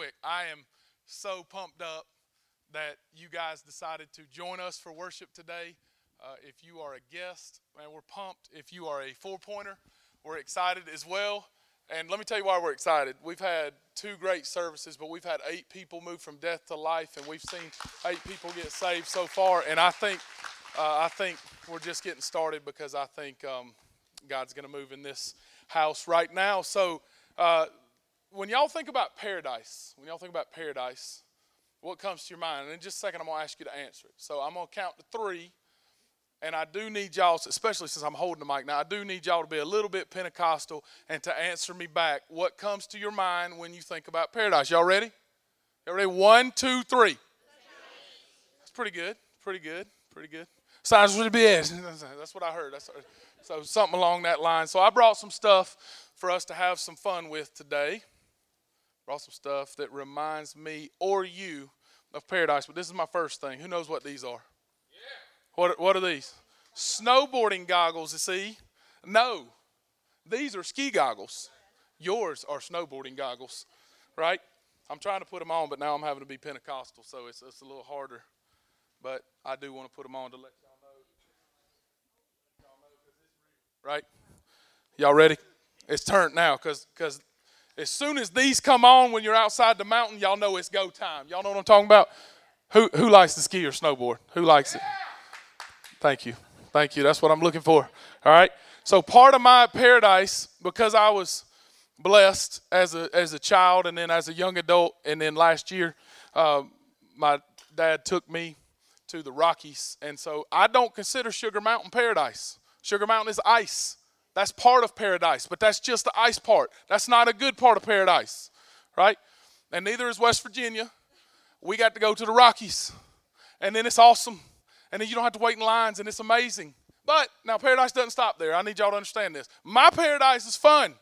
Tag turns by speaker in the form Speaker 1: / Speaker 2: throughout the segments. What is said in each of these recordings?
Speaker 1: quick. I am so pumped up that you guys decided to join us for worship today. Uh, if you are a guest, man, we're pumped. If you are a four pointer, we're excited as well. And let me tell you why we're excited. We've had two great services, but we've had eight people move from death to life, and we've seen eight people get saved so far. And I think, uh, I think we're just getting started because I think um, God's going to move in this house right now. So, uh, when y'all think about paradise, when y'all think about paradise, what comes to your mind? And in just a second, I'm going to ask you to answer it. So I'm going to count to three, and I do need y'all, especially since I'm holding the mic now, I do need y'all to be a little bit Pentecostal and to answer me back. What comes to your mind when you think about paradise? Y'all ready? Y'all ready? One, two, three. That's pretty good. Pretty good. Pretty good. Signs with the bed. That's what I heard. That's, so something along that line. So I brought some stuff for us to have some fun with today brought some stuff that reminds me or you of paradise. But this is my first thing. Who knows what these are? Yeah. What, what are these? Snowboarding goggles, you see? No. These are ski goggles. Yours are snowboarding goggles, right? I'm trying to put them on, but now I'm having to be Pentecostal, so it's, it's a little harder. But I do want to put them on to let y'all know. Right? Y'all ready? It's turned now because as soon as these come on when you're outside the mountain, y'all know it's go time. Y'all know what I'm talking about? Who, who likes to ski or snowboard? Who likes it? Thank you. Thank you. That's what I'm looking for. All right. So part of my paradise, because I was blessed as a as a child and then as a young adult, and then last year, uh, my dad took me to the Rockies, and so I don't consider Sugar Mountain paradise. Sugar Mountain is ice. That's part of paradise, but that's just the ice part. That's not a good part of paradise, right? And neither is West Virginia. We got to go to the Rockies, and then it's awesome. And then you don't have to wait in lines, and it's amazing. But now, paradise doesn't stop there. I need y'all to understand this. My paradise is fun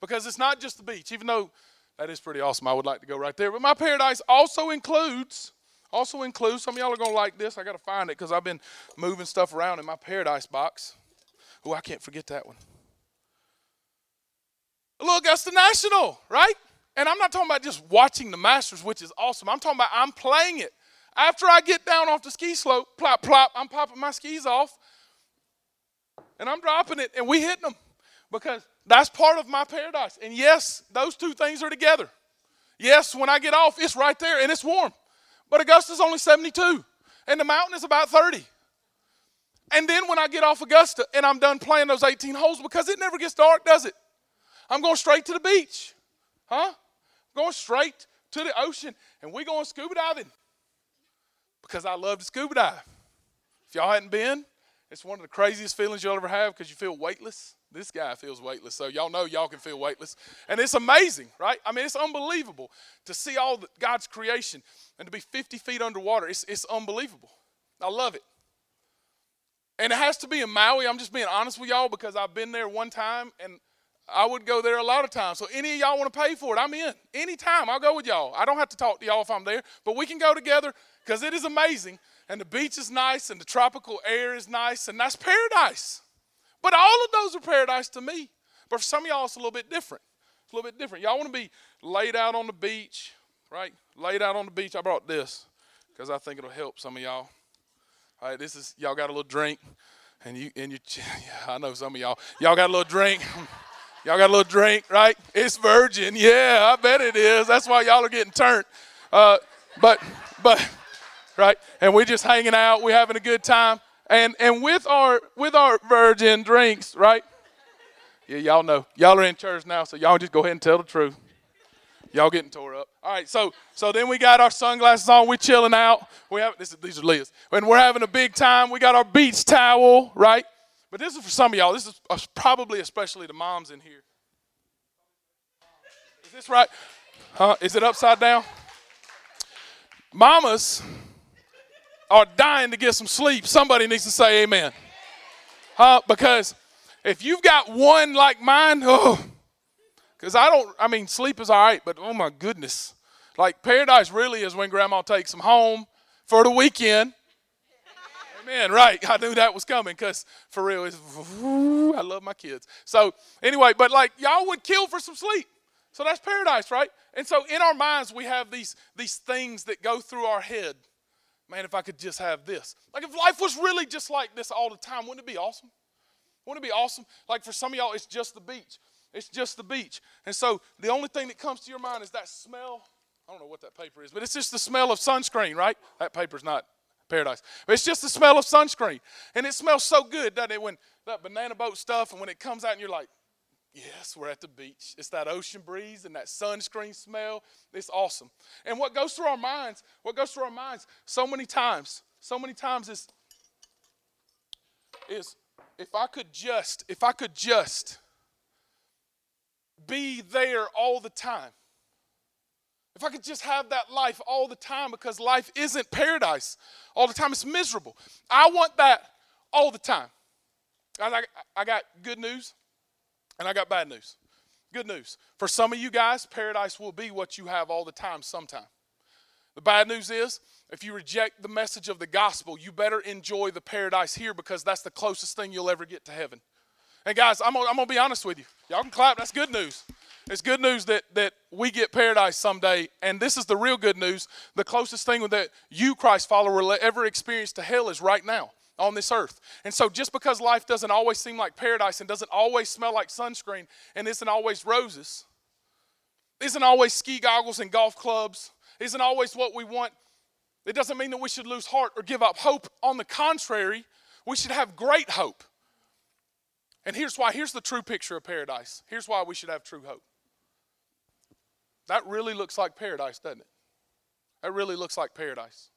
Speaker 1: because it's not just the beach, even though that is pretty awesome. I would like to go right there. But my paradise also includes, also includes, some of y'all are to like this. I got to find it because I've been moving stuff around in my paradise box. Oh, I can't forget that one little Augusta National, right? And I'm not talking about just watching the Masters, which is awesome. I'm talking about I'm playing it. After I get down off the ski slope, plop, plop, I'm popping my skis off and I'm dropping it and we hitting them because that's part of my paradise. And yes, those two things are together. Yes, when I get off, it's right there and it's warm. But Augusta's only 72 and the mountain is about 30. And then when I get off Augusta and I'm done playing those 18 holes, because it never gets dark, does it? I'm going straight to the beach. Huh? Going straight to the ocean. And we're going scuba diving because I love to scuba dive. If y'all hadn't been, it's one of the craziest feelings you'll ever have because you feel weightless. This guy feels weightless, so y'all know y'all can feel weightless. And it's amazing, right? I mean, it's unbelievable to see all the, God's creation and to be 50 feet underwater. It's, it's unbelievable. I love it. And it has to be in Maui. I'm just being honest with y'all because I've been there one time and I would go there a lot of times. So any of y'all want to pay for it, I'm in. Anytime, I'll go with y'all. I don't have to talk to y'all if I'm there, but we can go together because it is amazing. And the beach is nice and the tropical air is nice, and that's paradise. But all of those are paradise to me. But for some of y'all, it's a little bit different. It's a little bit different. Y'all want to be laid out on the beach, right? Laid out on the beach. I brought this because I think it'll help some of y'all. All right, this is y'all got a little drink, and you and you. Yeah, I know some of y'all. Y'all got a little drink. Y'all got a little drink, right? It's virgin. Yeah, I bet it is. That's why y'all are getting turned. Uh, but, but, right? And we're just hanging out. We're having a good time. And and with our with our virgin drinks, right? Yeah, y'all know. Y'all are in church now, so y'all just go ahead and tell the truth. Y'all getting tore up. All right, so so then we got our sunglasses on. We're chilling out. We have this. Is, these are Leah's. And we're having a big time. We got our beach towel, right? But this is for some of y'all. This is probably especially the moms in here. Is this right? Huh? Is it upside down? Mamas are dying to get some sleep. Somebody needs to say amen. Huh? Because if you've got one like mine, oh, because I don't, I mean, sleep is all right, but oh my goodness. Like paradise really is when grandma takes them home for the weekend Amen. Right. I knew that was coming because for real, I love my kids. So anyway, but like y'all would kill for some sleep. So that's paradise, right? And so in our minds, we have these, these things that go through our head. Man, if I could just have this. Like if life was really just like this all the time, wouldn't it be awesome? Wouldn't it be awesome? Like for some of y'all, it's just the beach. It's just the beach. And so the only thing that comes to your mind is that smell. I don't know what that paper is, but it's just the smell of sunscreen, right? That paper's not paradise. But it's just the smell of sunscreen. And it smells so good, doesn't it? When that banana boat stuff, and when it comes out and you're like, yes, we're at the beach. It's that ocean breeze and that sunscreen smell. It's awesome. And what goes through our minds, what goes through our minds so many times, so many times is, is if I could just, if I could just be there all the time. If I could just have that life all the time because life isn't paradise all the time, it's miserable. I want that all the time. I, I got good news and I got bad news. Good news. For some of you guys, paradise will be what you have all the time sometime. The bad news is, if you reject the message of the gospel, you better enjoy the paradise here because that's the closest thing you'll ever get to heaven. And guys, I'm I'm gonna be honest with you. Y'all can clap. That's good news. It's good news that, that we get paradise someday. And this is the real good news. The closest thing that you, Christ follower, will ever experience to hell is right now on this earth. And so just because life doesn't always seem like paradise and doesn't always smell like sunscreen and isn't always roses, isn't always ski goggles and golf clubs, isn't always what we want, it doesn't mean that we should lose heart or give up hope. On the contrary, we should have great hope. And here's why here's the true picture of paradise. Here's why we should have true hope. That really looks like paradise, doesn't it? That really looks like paradise.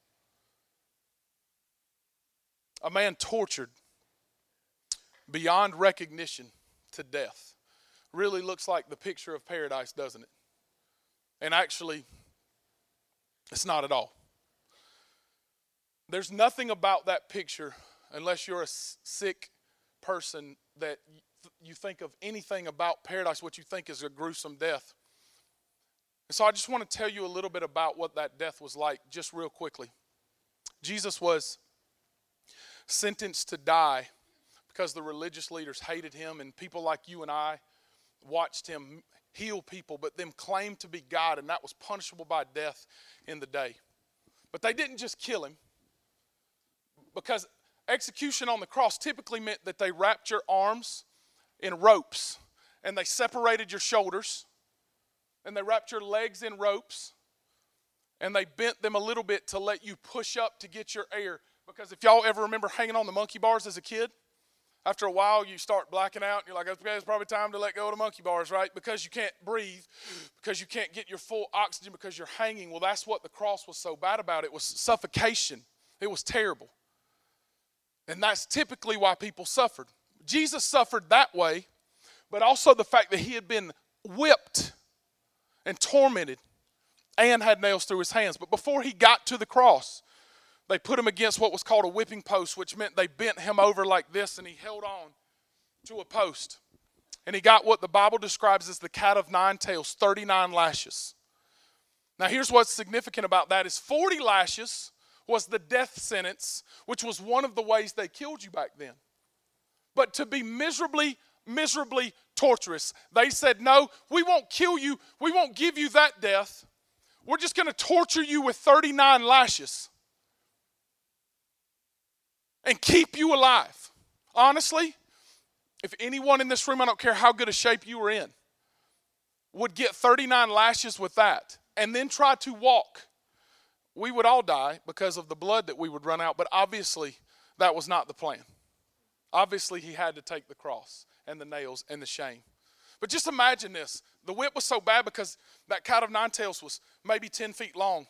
Speaker 1: A man tortured beyond recognition to death really looks like the picture of paradise, doesn't it? And actually, it's not at all. There's nothing about that picture, unless you're a sick person that you think of anything about paradise, what you think is a gruesome death. And so I just want to tell you a little bit about what that death was like, just real quickly. Jesus was sentenced to die because the religious leaders hated him, and people like you and I watched him heal people, but them claimed to be God, and that was punishable by death in the day. But they didn't just kill him because execution on the cross typically meant that they wrapped your arms in ropes and they separated your shoulders and they wrapped your legs in ropes and they bent them a little bit to let you push up to get your air. Because if y'all ever remember hanging on the monkey bars as a kid, after a while you start blacking out and you're like, okay, it's probably time to let go of the monkey bars, right? Because you can't breathe, because you can't get your full oxygen because you're hanging. Well, that's what the cross was so bad about. It was suffocation, it was terrible. And that's typically why people suffered. Jesus suffered that way, but also the fact that he had been whipped and tormented and had nails through his hands. But before he got to the cross, they put him against what was called a whipping post, which meant they bent him over like this and he held on to a post. And he got what the Bible describes as the cat of nine tails, 39 lashes. Now here's what's significant about that is 40 lashes was the death sentence, which was one of the ways they killed you back then. But to be miserably, miserably torturous, they said, No, we won't kill you. We won't give you that death. We're just going to torture you with 39 lashes and keep you alive. Honestly, if anyone in this room, I don't care how good a shape you were in, would get 39 lashes with that and then try to walk we would all die because of the blood that we would run out, but obviously that was not the plan. Obviously, he had to take the cross and the nails and the shame. But just imagine this the whip was so bad because that cat of nine tails was maybe 10 feet long.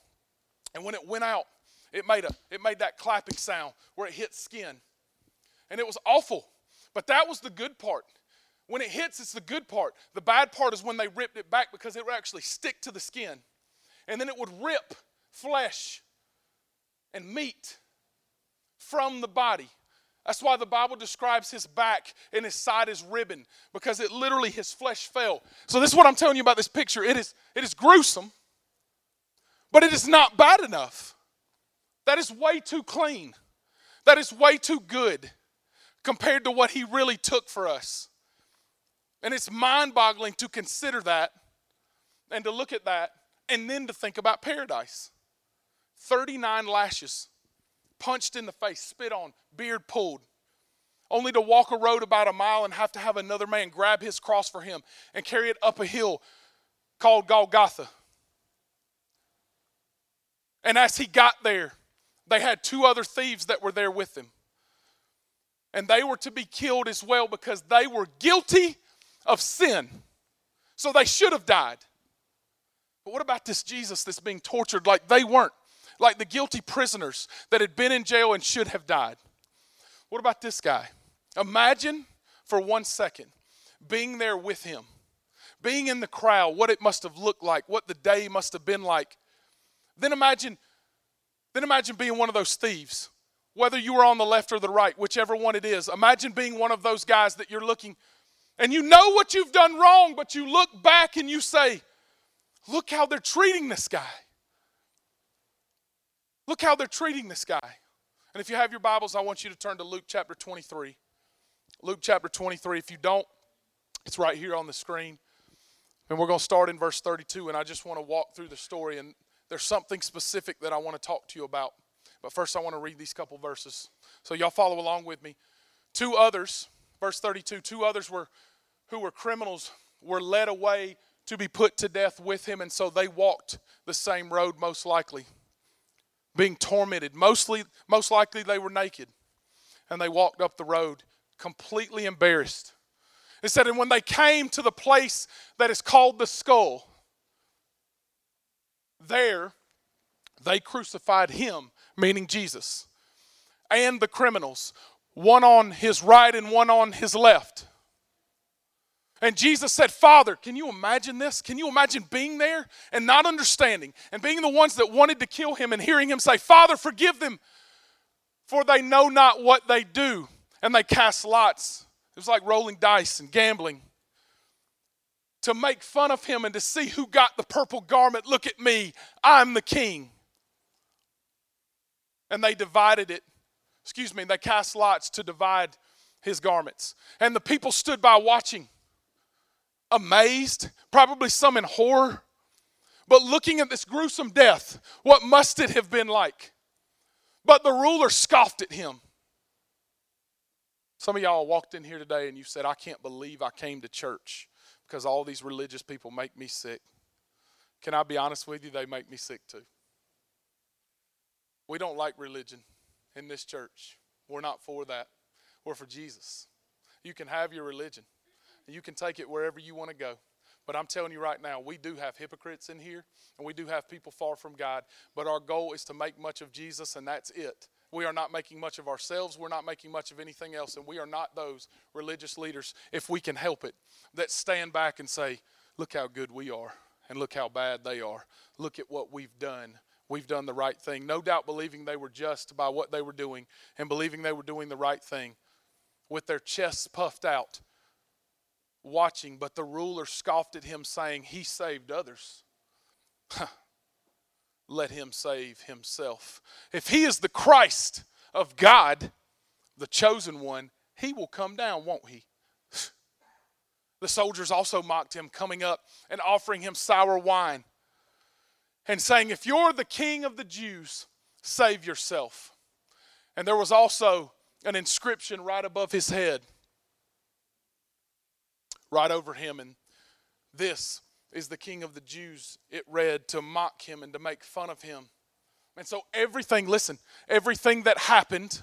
Speaker 1: And when it went out, it made, a, it made that clapping sound where it hit skin. And it was awful. But that was the good part. When it hits, it's the good part. The bad part is when they ripped it back because it would actually stick to the skin. And then it would rip flesh and meat from the body. That's why the Bible describes his back and his side as ribbon, because it literally his flesh fell. So this is what I'm telling you about this picture. It is, it is gruesome, but it is not bad enough. That is way too clean. That is way too good compared to what he really took for us. And it's mind boggling to consider that and to look at that and then to think about paradise 39 lashes, punched in the face, spit on, beard pulled, only to walk a road about a mile and have to have another man grab his cross for him and carry it up a hill called Golgotha. And as he got there, they had two other thieves that were there with him. And they were to be killed as well because they were guilty of sin. So they should have died. But what about this Jesus that's being tortured like they weren't? Like the guilty prisoners that had been in jail and should have died. What about this guy? Imagine for one second being there with him, being in the crowd, what it must have looked like, what the day must have been like. Then imagine, then imagine being one of those thieves, whether you were on the left or the right, whichever one it is. Imagine being one of those guys that you're looking and you know what you've done wrong, but you look back and you say, Look how they're treating this guy. Look how they're treating this guy. And if you have your Bibles, I want you to turn to Luke chapter 23. Luke chapter 23. If you don't, it's right here on the screen. And we're going to start in verse 32. And I just want to walk through the story. And there's something specific that I want to talk to you about. But first, I want to read these couple verses. So, y'all follow along with me. Two others, verse 32, two others were who were criminals were led away to be put to death with him, and so they walked the same road, most likely, being tormented. Mostly, most likely, they were naked, and they walked up the road completely embarrassed. It said, and when they came to the place that is called the skull, there they crucified him, meaning Jesus, and the criminals, one on his right and one on his left. And Jesus said, Father, can you imagine this? Can you imagine being there and not understanding and being the ones that wanted to kill him and hearing him say, Father, forgive them, for they know not what they do. And they cast lots. It was like rolling dice and gambling to make fun of him and to see who got the purple garment. Look at me, I'm the king. And they divided it. Excuse me, they cast lots to divide his garments. And the people stood by watching amazed, probably some in horror, but looking at this gruesome death, what must it have been like? But the ruler scoffed at him. Some of y'all walked in here today and you said, I can't believe I came to church because all these religious people make me sick. Can I be honest with you? They make me sick too. We don't like religion in this church. We're not for that. We're for Jesus. You can have your religion. You can take it wherever you want to go. But I'm telling you right now, we do have hypocrites in here, and we do have people far from God. But our goal is to make much of Jesus, and that's it. We are not making much of ourselves. We're not making much of anything else. And we are not those religious leaders, if we can help it, that stand back and say, Look how good we are, and look how bad they are. Look at what we've done. We've done the right thing. No doubt believing they were just by what they were doing and believing they were doing the right thing with their chests puffed out watching, but the ruler scoffed at him, saying, He saved others. Let him save himself. If he is the Christ of God, the chosen one, he will come down, won't he? The soldiers also mocked him, coming up and offering him sour wine and saying, If you're the king of the Jews, save yourself. And there was also an inscription right above his head right over him. And this is the king of the Jews, it read, to mock him and to make fun of him. And so everything, listen, everything that happened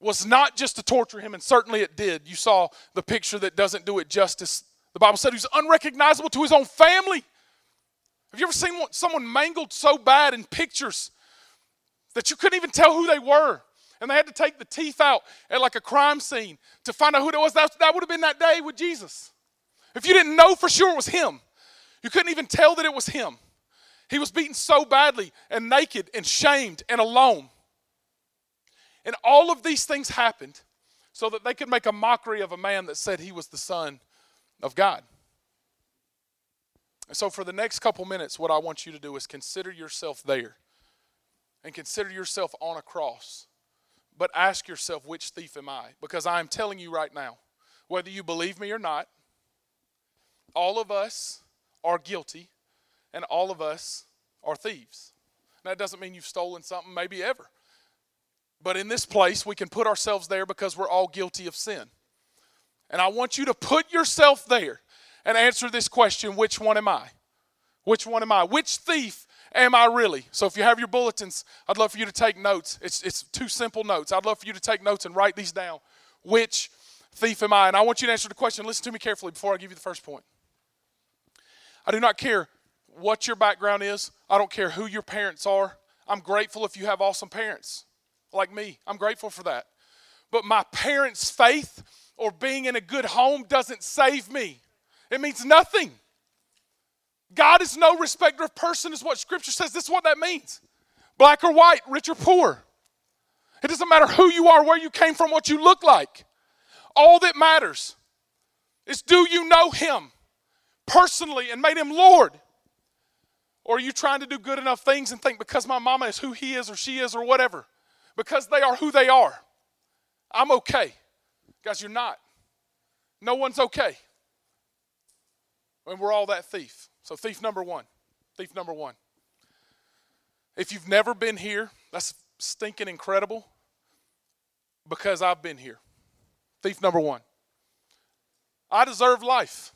Speaker 1: was not just to torture him, and certainly it did. You saw the picture that doesn't do it justice. The Bible said he was unrecognizable to his own family. Have you ever seen someone mangled so bad in pictures that you couldn't even tell who they were? And they had to take the teeth out at like a crime scene to find out who it was. That, that would have been that day with Jesus. If you didn't know for sure it was him, you couldn't even tell that it was him. He was beaten so badly and naked and shamed and alone. And all of these things happened so that they could make a mockery of a man that said he was the Son of God. And so, for the next couple minutes, what I want you to do is consider yourself there and consider yourself on a cross. But ask yourself, which thief am I? Because I am telling you right now, whether you believe me or not, all of us are guilty, and all of us are thieves. That doesn't mean you've stolen something, maybe ever. But in this place, we can put ourselves there because we're all guilty of sin. And I want you to put yourself there and answer this question which one am I? Which one am I? Which thief am I really? So if you have your bulletins, I'd love for you to take notes. It's, it's two simple notes. I'd love for you to take notes and write these down. Which thief am I? And I want you to answer the question. Listen to me carefully before I give you the first point. I do not care what your background is, I don't care who your parents are. I'm grateful if you have awesome parents like me. I'm grateful for that. But my parents' faith or being in a good home doesn't save me. It means nothing. God is no respecter of person, is what Scripture says. This is what that means black or white, rich or poor. It doesn't matter who you are, where you came from, what you look like. All that matters is do you know Him personally and made Him Lord? Or are you trying to do good enough things and think because my mama is who he is or she is or whatever, because they are who they are, I'm okay? Guys, you're not. No one's okay. And we're all that thief. So, thief number one. Thief number one. If you've never been here, that's stinking incredible because I've been here. Thief number one. I deserve life.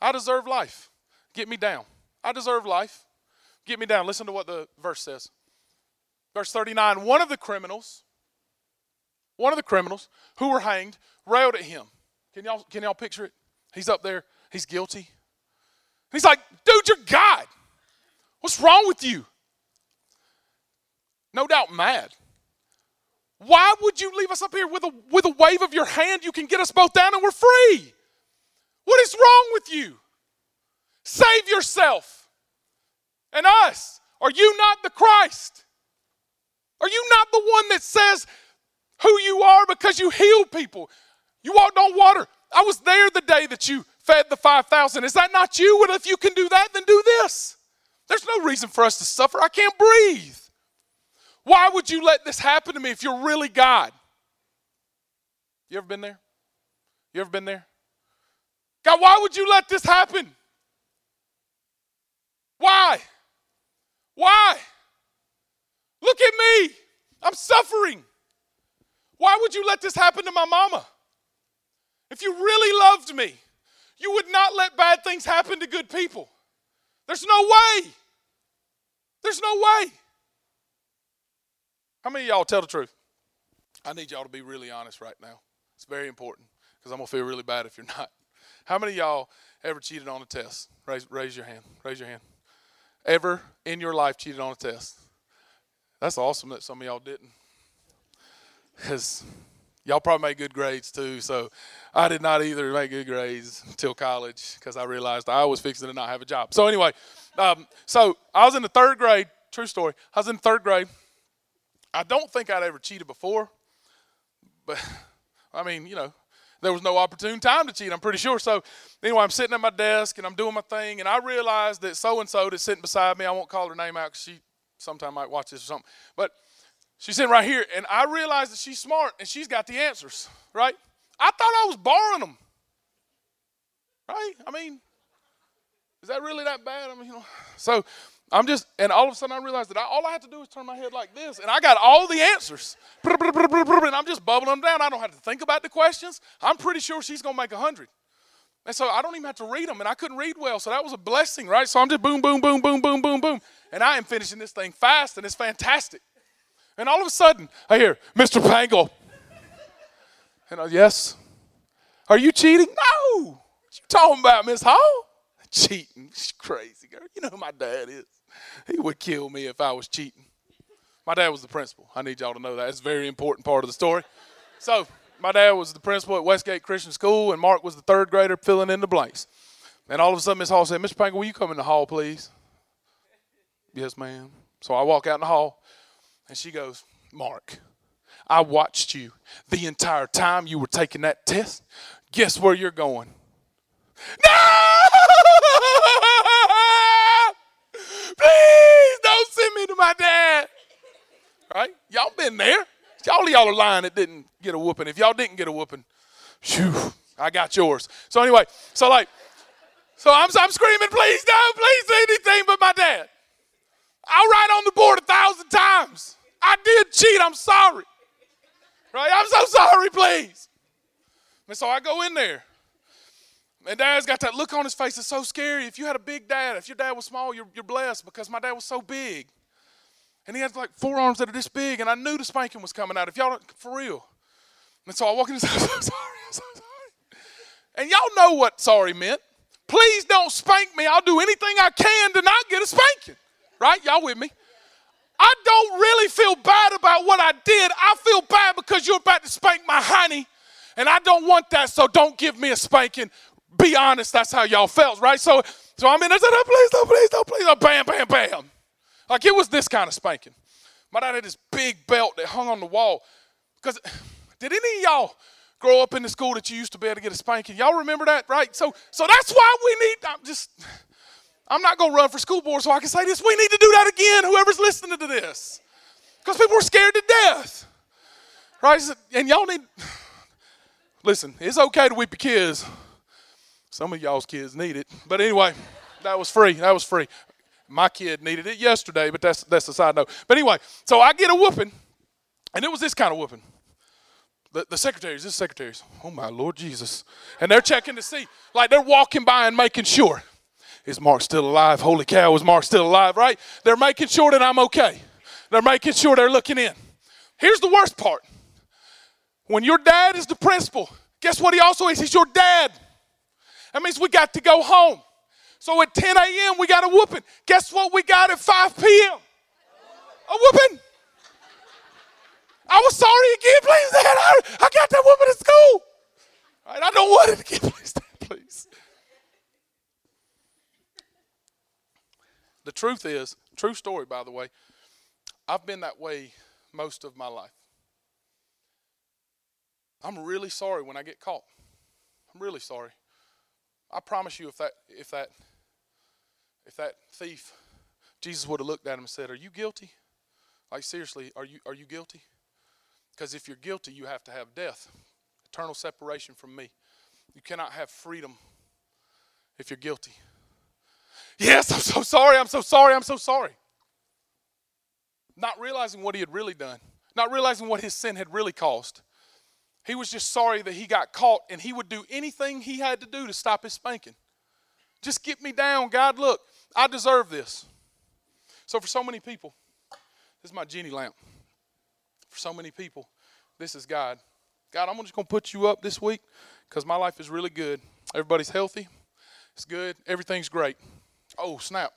Speaker 1: I deserve life. Get me down. I deserve life. Get me down. Listen to what the verse says. Verse 39 One of the criminals, one of the criminals who were hanged railed at him. Can y'all, can y'all picture it? He's up there, he's guilty. He's like, dude, you're God. What's wrong with you? No doubt mad. Why would you leave us up here with a, with a wave of your hand? You can get us both down and we're free. What is wrong with you? Save yourself and us. Are you not the Christ? Are you not the one that says who you are because you healed people? You walked on water. I was there the day that you fed the 5,000. Is that not you? Well, if you can do that, then do this. There's no reason for us to suffer. I can't breathe. Why would you let this happen to me if you're really God? You ever been there? You ever been there? God, why would you let this happen? Why? Why? Look at me. I'm suffering. Why would you let this happen to my mama? If you really loved me, you would not let bad things happen to good people. There's no way. There's no way. How many of y'all tell the truth? I need y'all to be really honest right now. It's very important because I'm going to feel really bad if you're not. How many of y'all ever cheated on a test? Raise, raise your hand. Raise your hand ever in your life cheated on a test? That's awesome that some of y'all didn't. Because y'all probably made good grades too. So I did not either make good grades until college because I realized I was fixing to not have a job. So anyway, um, so I was in the third grade. True story. I was in third grade. I don't think I'd ever cheated before, but I mean, you know, there was no opportune time to cheat, I'm pretty sure. So, anyway, I'm sitting at my desk and I'm doing my thing, and I realized that so and so that's sitting beside me, I won't call her name out because she sometime might watch this or something, but she's sitting right here, and I realized that she's smart and she's got the answers, right? I thought I was borrowing them, right? I mean, is that really that bad? I mean, you know, so I'm just, and all of a sudden I realized that I, all I have to do is turn my head like this, and I got all the answers. And I'm just bubbling them down. I don't have to think about the questions. I'm pretty sure she's going to make a 100. And so I don't even have to read them, and I couldn't read well, so that was a blessing, right? So I'm just boom, boom, boom, boom, boom, boom, boom. And I am finishing this thing fast, and it's fantastic. And all of a sudden, I hear, Mr. Pangle. And I, yes. Are you cheating? No. What you talking about, Miss Hall? Cheating. She's crazy, girl. You know who my dad is. he would kill me if I was cheating. My dad was the principal. I need y'all to know that. It's a very important part of the story. So, my dad was the principal at Westgate Christian School, and Mark was the third grader filling in the blanks. And all of a sudden, Miss Hall said, Mr. Pangle, will you come in the hall, please? yes, ma'am. So I walk out in the hall, and she goes, Mark, I watched you the entire time you were taking that test. Guess where you're going? No! Please don't send me to my dad. Right? Y'all been there. Y'all y'all are lying that didn't get a whooping. If y'all didn't get a whooping, shoo, I got yours. So anyway, so like, So I'm, I'm screaming, please don't, please anything but my dad. I'll write on the board a thousand times. I did cheat, I'm sorry. Right? I'm so sorry, please. And so I go in there. And dad's got that look on his face. It's so scary. If you had a big dad, if your dad was small, you're, you're blessed because my dad was so big. And he had like forearms that are this big, and I knew the spanking was coming out. If y'all for real. And so I walk in and say, I'm so sorry, I'm so sorry. And y'all know what sorry meant. Please don't spank me. I'll do anything I can to not get a spanking. Right? Y'all with me? I don't really feel bad about what I did. I feel bad because you're about to spank my honey, and I don't want that, so don't give me a spanking. Be honest, that's how y'all felt, right? So, so I'm in there, oh, please, don't, please, don't, please, don't, bam, bam, bam. Like it was this kind of spanking. My dad had this big belt that hung on the wall. Because did any of y'all grow up in the school that you used to be able to get a spanking? Y'all remember that, right? So, so that's why we need. I'm just. I'm not going to run for school board so I can say this. We need to do that again, whoever's listening to this. Because people are scared to death. Right? And y'all need, listen, it's okay to whip your kids. Some of y'all's kids need it. But anyway, that was free. That was free. My kid needed it yesterday, but that's, that's a side note. But anyway, so I get a whooping, and it was this kind of whooping. The, the secretaries, this secretaries, oh my Lord Jesus. And they're checking to see, like they're walking by and making sure. Is Mark still alive? Holy cow, is Mark still alive, right? They're making sure that I'm okay. They're making sure they're looking in. Here's the worst part when your dad is the principal, guess what he also is? He's your dad. That means we got to go home. So at 10 a.m., we got a whooping. Guess what we got at 5 p.m.? A whooping. I was sorry again, please, Dad. I, I got that whooping at school. Right, I don't want it again, please, Dad, please. The truth is, true story, by the way, I've been that way most of my life. I'm really sorry when I get caught. I'm really sorry. I promise you, if that if that if that thief, Jesus would have looked at him and said, "Are you guilty? Like seriously, are you are you guilty? Because if you're guilty, you have to have death, eternal separation from me. You cannot have freedom if you're guilty." Yes, I'm so sorry, I'm so sorry, I'm so sorry. Not realizing what he had really done, not realizing what his sin had really caused. He was just sorry that he got caught and he would do anything he had to do to stop his spanking. Just get me down, God. Look, I deserve this. So, for so many people, this is my genie lamp. For so many people, this is God. God, I'm just going to put you up this week because my life is really good. Everybody's healthy, it's good, everything's great. Oh, snap.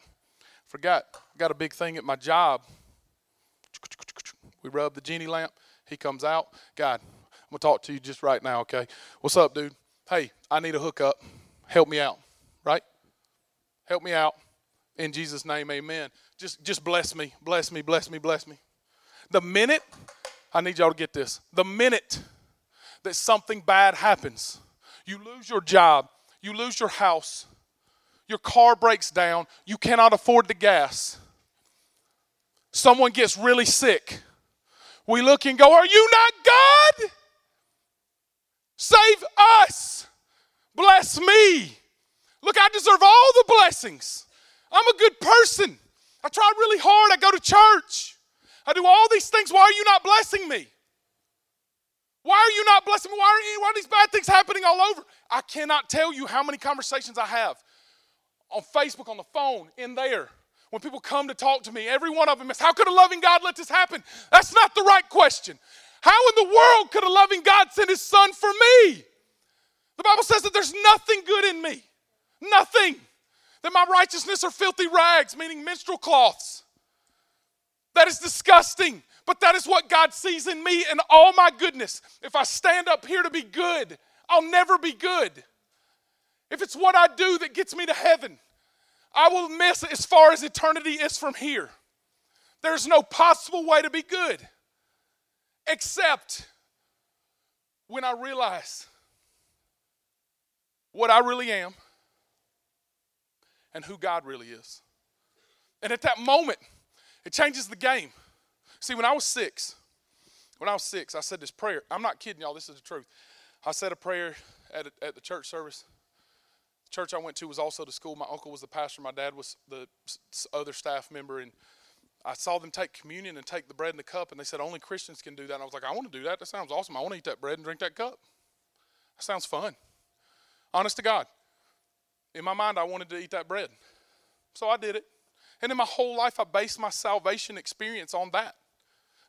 Speaker 1: Forgot. Got a big thing at my job. We rub the genie lamp. He comes out. God, I'm going to talk to you just right now, okay? What's up, dude? Hey, I need a hookup. Help me out, right? Help me out. In Jesus' name, amen. Just, just bless me, bless me, bless me, bless me. The minute, I need y'all to get this, the minute that something bad happens, you lose your job, you lose your house, your car breaks down, you cannot afford the gas, someone gets really sick, we look and go, Are you not God? Save us. Bless me. Look, I deserve all the blessings. I'm a good person. I try really hard. I go to church. I do all these things. Why are you not blessing me? Why are you not blessing me? Why are, why are these bad things happening all over? I cannot tell you how many conversations I have on Facebook, on the phone, in there. When people come to talk to me, every one of them is, How could a loving God let this happen? That's not the right question. How in the world could a loving God send his son for me? The Bible says that there's nothing good in me. Nothing. That my righteousness are filthy rags, meaning menstrual cloths. That is disgusting. But that is what God sees in me and all my goodness. If I stand up here to be good, I'll never be good. If it's what I do that gets me to heaven, I will miss as far as eternity is from here. There's no possible way to be good except when I realize what I really am and who God really is. And at that moment, it changes the game. See, when I was six, when I was six, I said this prayer. I'm not kidding y'all, this is the truth. I said a prayer at, a, at the church service Church I went to was also the school. My uncle was the pastor. My dad was the other staff member. And I saw them take communion and take the bread and the cup. And they said only Christians can do that. And I was like, I want to do that. That sounds awesome. I want to eat that bread and drink that cup. That sounds fun. Honest to God. In my mind, I wanted to eat that bread. So I did it. And in my whole life, I based my salvation experience on that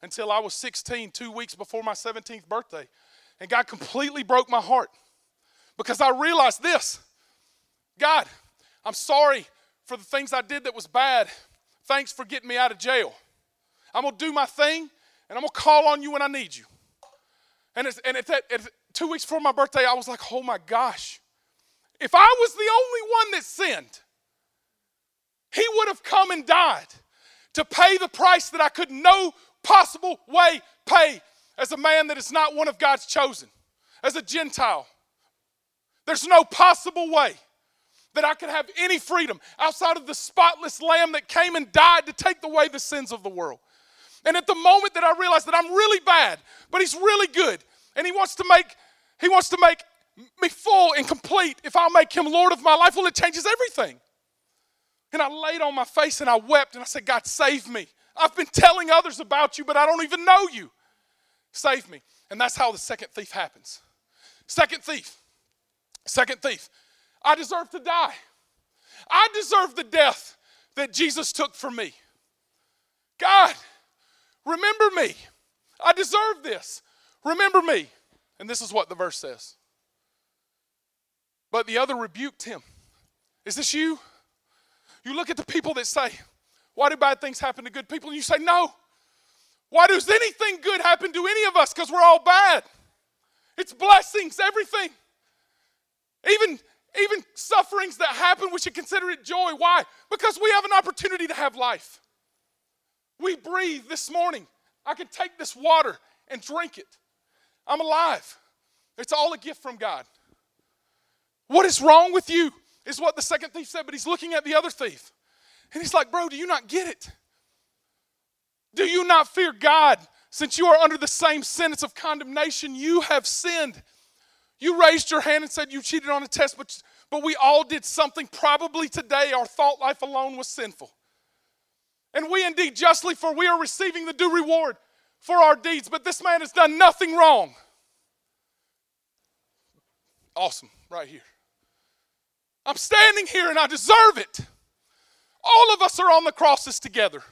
Speaker 1: until I was 16, two weeks before my 17th birthday. And God completely broke my heart because I realized this God, I'm sorry for the things I did that was bad. Thanks for getting me out of jail. I'm going to do my thing and I'm going to call on you when I need you. And, it's, and it's, it's two weeks before my birthday, I was like, oh my gosh. If I was the only one that sinned, he would have come and died to pay the price that I could no possible way pay as a man that is not one of God's chosen, as a Gentile. There's no possible way that I could have any freedom outside of the spotless lamb that came and died to take away the sins of the world. And at the moment that I realized that I'm really bad, but he's really good, and he wants to make he wants to make me full and complete if I'll make him Lord of my life, well, it changes everything. And I laid on my face and I wept and I said, God, save me. I've been telling others about you, but I don't even know you. Save me. And that's how the second thief happens. Second thief. Second thief. I deserve to die. I deserve the death that Jesus took for me. God, remember me. I deserve this. Remember me. And this is what the verse says. But the other rebuked him. Is this you? You look at the people that say, Why do bad things happen to good people? And you say, No. Why does anything good happen to any of us? Because we're all bad. It's blessings, everything. Even, even sufferings that happen, we should consider it joy. Why? Because we have an opportunity to have life. We breathe this morning. I can take this water and drink it. I'm alive. It's all a gift from God. What is wrong with you? Is what the second thief said, but he's looking at the other thief. And he's like, Bro, do you not get it? Do you not fear God? Since you are under the same sentence of condemnation, you have sinned. You raised your hand and said you cheated on a test, but, but we all did something. Probably today our thought life alone was sinful. And we indeed justly, for we are receiving the due reward for our deeds, but this man has done nothing wrong. Awesome, right here. I'm standing here and I deserve it. All of us are on the crosses together.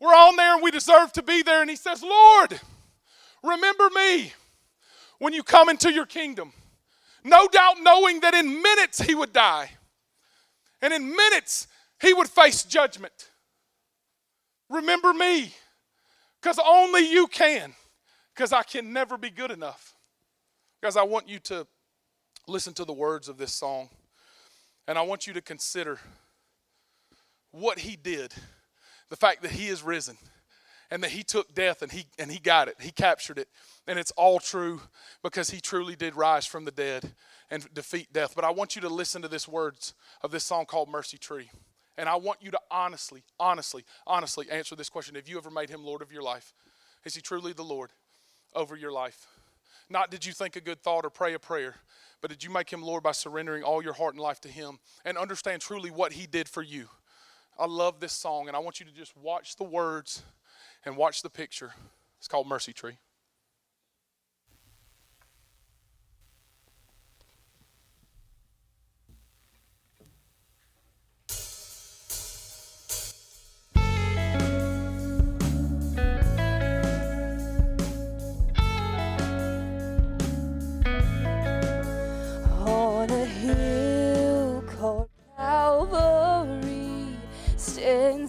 Speaker 1: We're on there and we deserve to be there. And he says, Lord, remember me when you come into your kingdom. No doubt knowing that in minutes he would die. And in minutes he would face judgment. Remember me because only you can, because I can never be good enough. Guys, I want you to listen to the words of this song. And I want you to consider what he did, the fact that he is risen and that he took death and he and he got it. He captured it. And it's all true because he truly did rise from the dead and defeat death. But I want you to listen to this words of this song called Mercy Tree. And I want you to honestly, honestly, honestly answer this question. Have you ever made him Lord of your life? Is he truly the Lord over your life? Not did you think a good thought or pray a prayer, but did you make him Lord by surrendering all your heart and life to him and understand truly what he did for you? I love this song, and I want you to just watch the words and watch the picture. It's called Mercy Tree.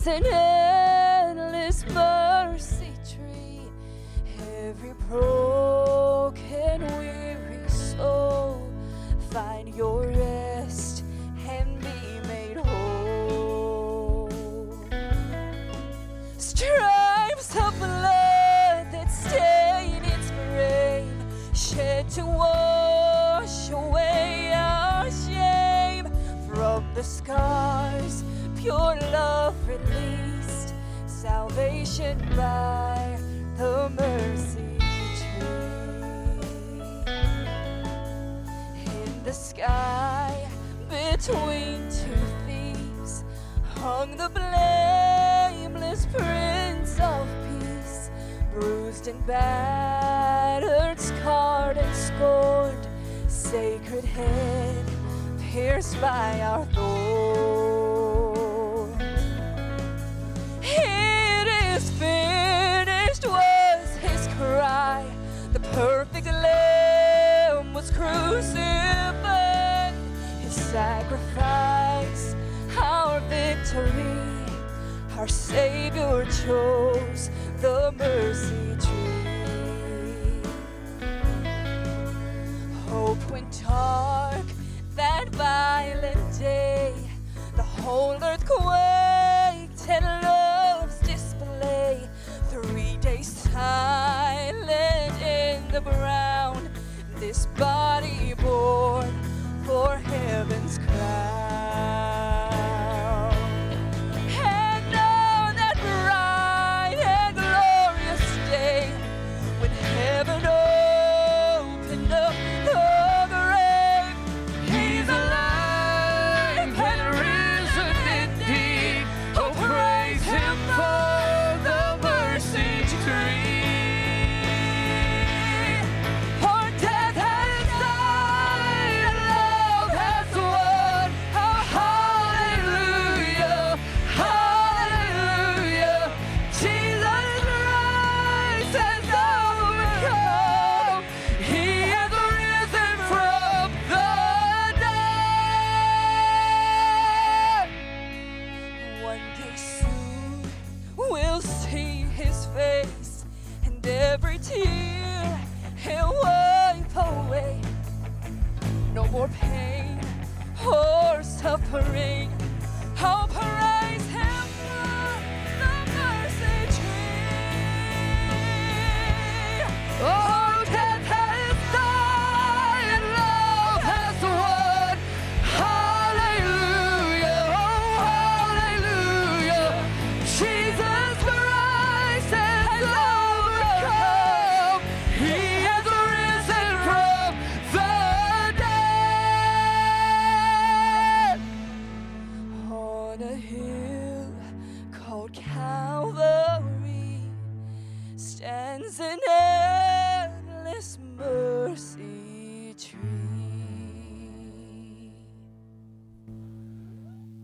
Speaker 2: An salvation by the mercy tree. In the sky, between two thieves hung the blameless Prince of Peace, bruised and battered, scarred and scorned, sacred head pierced by our thorns. Savior chose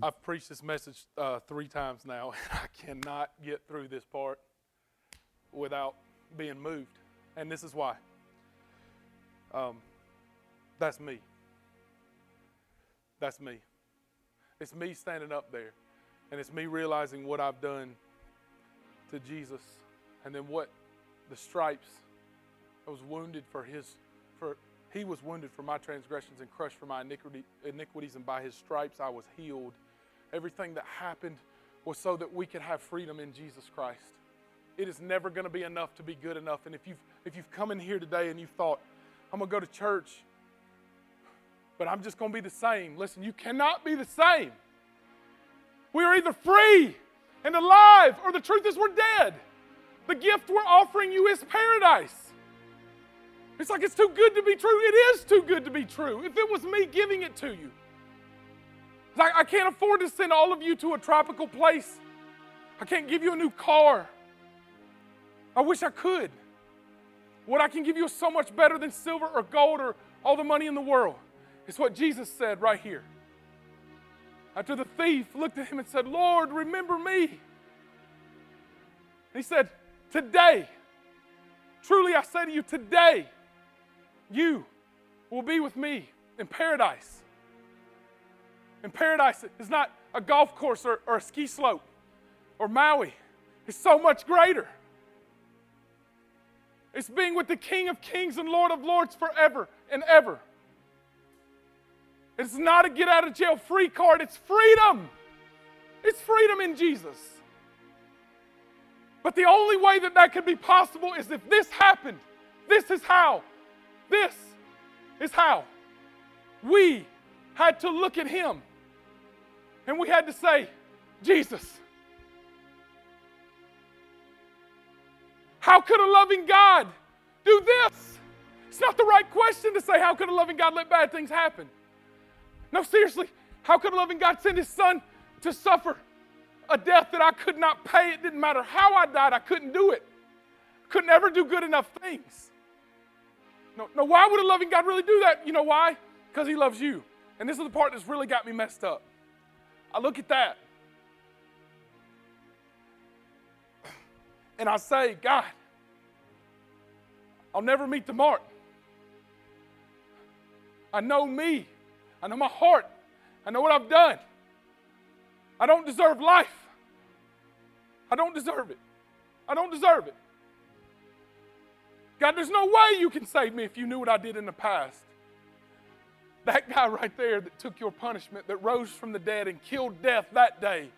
Speaker 1: I've preached this message uh, three times now, and I cannot get through this part without being moved. And this is why. Um, that's me. That's me. It's me standing up there, and it's me realizing what I've done to Jesus, and then what the stripes. I was wounded for his, for he was wounded for my transgressions and crushed for my iniquity, iniquities, and by his stripes I was healed. Everything that happened was so that we could have freedom in Jesus Christ. It is never going to be enough to be good enough. And if you've if you've come in here today and you've thought, I'm gonna go to church, but I'm just gonna be the same. Listen, you cannot be the same. We are either free and alive, or the truth is we're dead. The gift we're offering you is paradise. It's like it's too good to be true. It is too good to be true. If it was me giving it to you, like I can't afford to send all of you to a tropical place. I can't give you a new car. I wish I could. What I can give you is so much better than silver or gold or all the money in the world. It's what Jesus said right here. After the thief looked at him and said, Lord, remember me. And he said, Today, truly I say to you, today, you will be with me in paradise. And paradise is not a golf course or, or a ski slope or Maui, it's so much greater. It's being with the King of Kings and Lord of Lords forever and ever. It's not a get out of jail free card, it's freedom. It's freedom in Jesus. But the only way that that could be possible is if this happened. This is how. This is how. We had to look at Him and we had to say, Jesus. How could a loving God do this? It's not the right question to say, How could a loving God let bad things happen? No, seriously, How could a loving God send his son to suffer a death that I could not pay? It didn't matter how I died, I couldn't do it. Couldn't ever do good enough things. No, no, why would a loving God really do that? You know why? Because he loves you. And this is the part that's really got me messed up. I look at that and I say, God, I'll never meet the mark. I know me. I know my heart. I know what I've done. I don't deserve life. I don't deserve it. I don't deserve it. God, there's no way you can save me if you knew what I did in the past. That guy right there that took your punishment, that rose from the dead and killed death that day,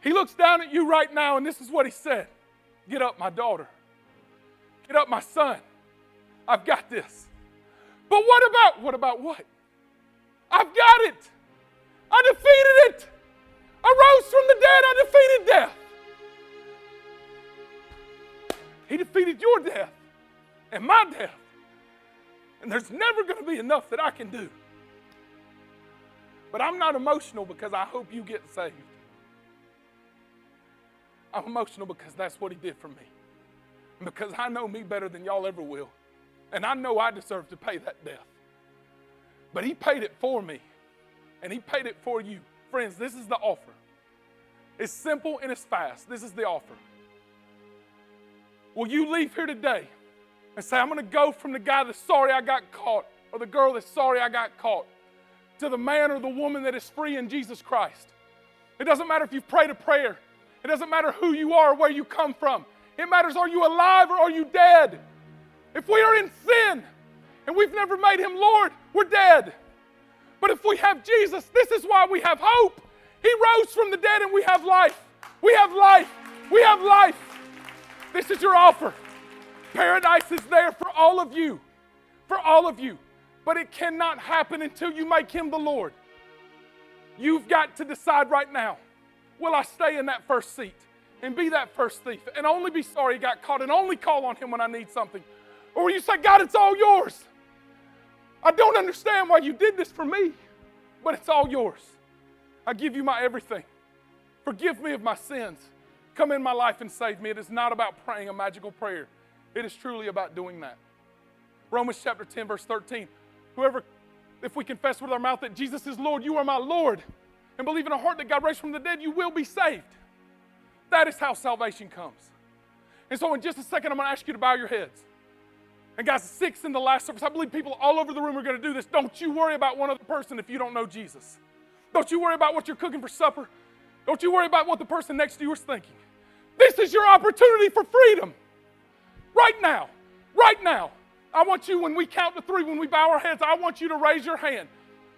Speaker 1: he looks down at you right now, and this is what he said Get up, my daughter. Get up, my son. I've got this. But what about, what about what? I've got it. I defeated it. I rose from the dead. I defeated death. He defeated your death and my death. And there's never going to be enough that I can do. But I'm not emotional because I hope you get saved. I'm emotional because that's what he did for me. And because I know me better than y'all ever will. And I know I deserve to pay that death. But he paid it for me. And he paid it for you. Friends, this is the offer. It's simple and it's fast. This is the offer. Will you leave here today and say, I'm going to go from the guy that's sorry I got caught, or the girl that's sorry I got caught, to the man or the woman that is free in Jesus Christ? It doesn't matter if you've prayed a prayer, it doesn't matter who you are or where you come from. It matters are you alive or are you dead? If we are in sin and we've never made him Lord, we're dead. But if we have Jesus, this is why we have hope. He rose from the dead and we have life. We have life. We have life. This is your offer. Paradise is there for all of you. For all of you. But it cannot happen until you make him the Lord. You've got to decide right now will I stay in that first seat and be that first thief and only be sorry he got caught and only call on him when I need something? Or will you say, God, it's all yours? I don't understand why you did this for me, but it's all yours. I give you my everything. Forgive me of my sins. Come in my life and save me. It is not about praying a magical prayer, it is truly about doing that. Romans chapter 10, verse 13. Whoever, if we confess with our mouth that Jesus is Lord, you are my Lord, and believe in our heart that God raised from the dead, you will be saved. That is how salvation comes. And so, in just a second, I'm going to ask you to bow your heads. And guys, six in the last service, I believe people all over the room are going to do this. Don't you worry about one other person if you don't know Jesus. Don't you worry about what you're cooking for supper. Don't you worry about what the person next to you is thinking. This is your opportunity for freedom. Right now. Right now. I want you, when we count to three, when we bow our heads, I want you to raise your hand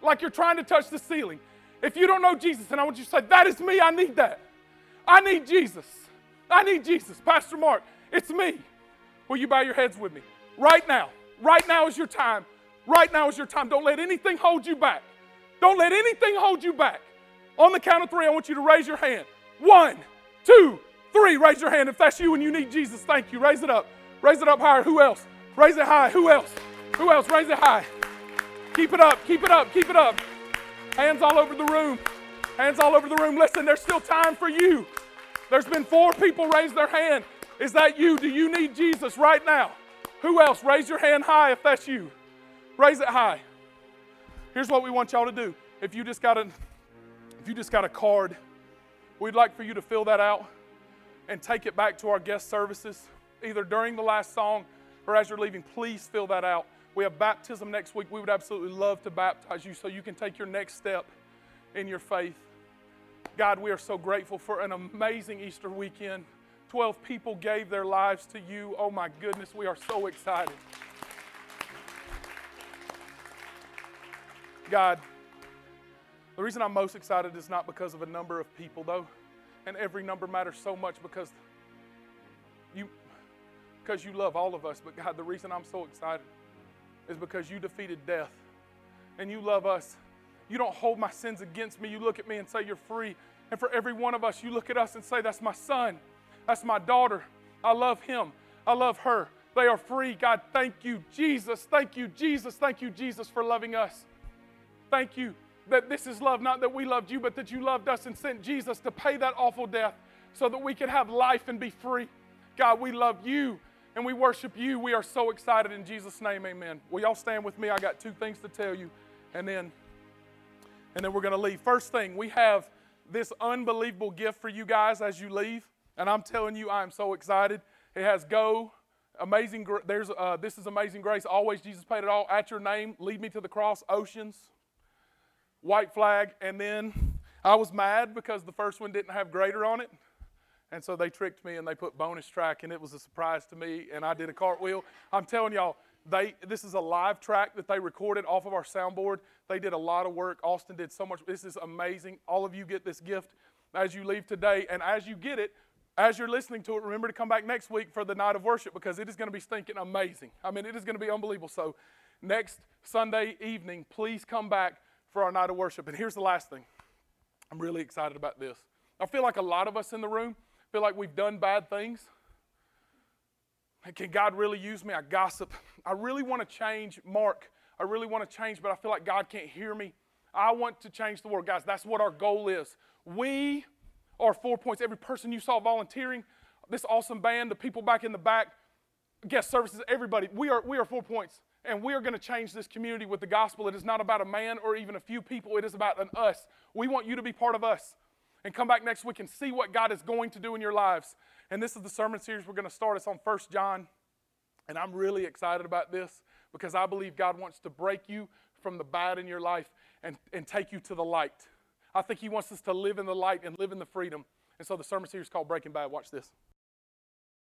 Speaker 1: like you're trying to touch the ceiling. If you don't know Jesus, and I want you to say, That is me, I need that. I need Jesus. I need Jesus. Pastor Mark, it's me. Will you bow your heads with me? Right now. Right now is your time. Right now is your time. Don't let anything hold you back. Don't let anything hold you back. On the count of three, I want you to raise your hand. One, two, three. Raise your hand if that's you and you need Jesus. Thank you. Raise it up. Raise it up higher. Who else? Raise it high. Who else? Who else? Raise it high. Keep it up. Keep it up. Keep it up. Hands all over the room. Hands all over the room. Listen, there's still time for you. There's been four people raise their hand. Is that you? Do you need Jesus right now? Who else? Raise your hand high if that's you. Raise it high. Here's what we want y'all to do. If you just got a if you just got a card, we'd like for you to fill that out and take it back to our guest services, either during the last song or as you're leaving. Please fill that out. We have baptism next week. We would absolutely love to baptize you so you can take your next step in your faith. God, we are so grateful for an amazing Easter weekend. 12 people gave their lives to you. Oh my goodness, we are so excited. God, the reason I'm most excited is not because of a number of people, though, and every number matters so much because you because you love all of us. But God, the reason I'm so excited is because you defeated death and you love us. You don't hold my sins against me. You look at me and say, You're free. And for every one of us, you look at us and say, That's my son. That's my daughter. I love him. I love her. They are free. God, thank you, Jesus. Thank you, Jesus. Thank you, Jesus, for loving us. Thank you. that this is love, not that we loved you, but that you loved us and sent Jesus to pay that awful death so that we could have life and be free. God, we love you and we worship you. We are so excited in Jesus' name, amen. Will y'all stand with me? I got two things to tell you, and then and then we're to leave. First thing, we have this unbelievable gift for you guys as you leave, and I'm telling you, I am so excited. It has go, amazing. There's uh, this is amazing grace. Always Jesus paid it all at your name. Lead me to the cross. Oceans, white flag, and then I was mad because the first one didn't have greater on it. And so they tricked me and they put bonus track, and it was a surprise to me. And I did a cartwheel. I'm telling y'all, they this is a live track that they recorded off of our soundboard. They did a lot of work. Austin did so much. This is amazing. All of you get this gift as you leave today, and as you get it, as you're listening to it, remember to come back next week for the night of worship because it is going to be stinking amazing. I mean, it is going to be unbelievable. So, next Sunday evening, please come back for our night of worship. And here's the last thing I'm really excited about this. I feel like a lot of us in the room feel like we've done bad things. Can God really use me? I gossip. I really want to change Mark. I really want to change, but I feel like God can't hear me. I want to change the world. Guys, that's what our goal is. We are four points. Every person you saw volunteering, this awesome band, the people back in the back, guest services, everybody, we are, we are four points. And we are going to change this community with the gospel. It is not about a man or even a few people, it is about an us. We want you to be part of us and come back next week and see what God is going to do in your lives. And this is the sermon series we're going to start. It's on First John. And I'm really excited about this because I believe God wants to break you from the bad in your life and, and take you to the light. I think He wants us to live in the light and live in the freedom. And so the sermon series called Breaking Bad. Watch this.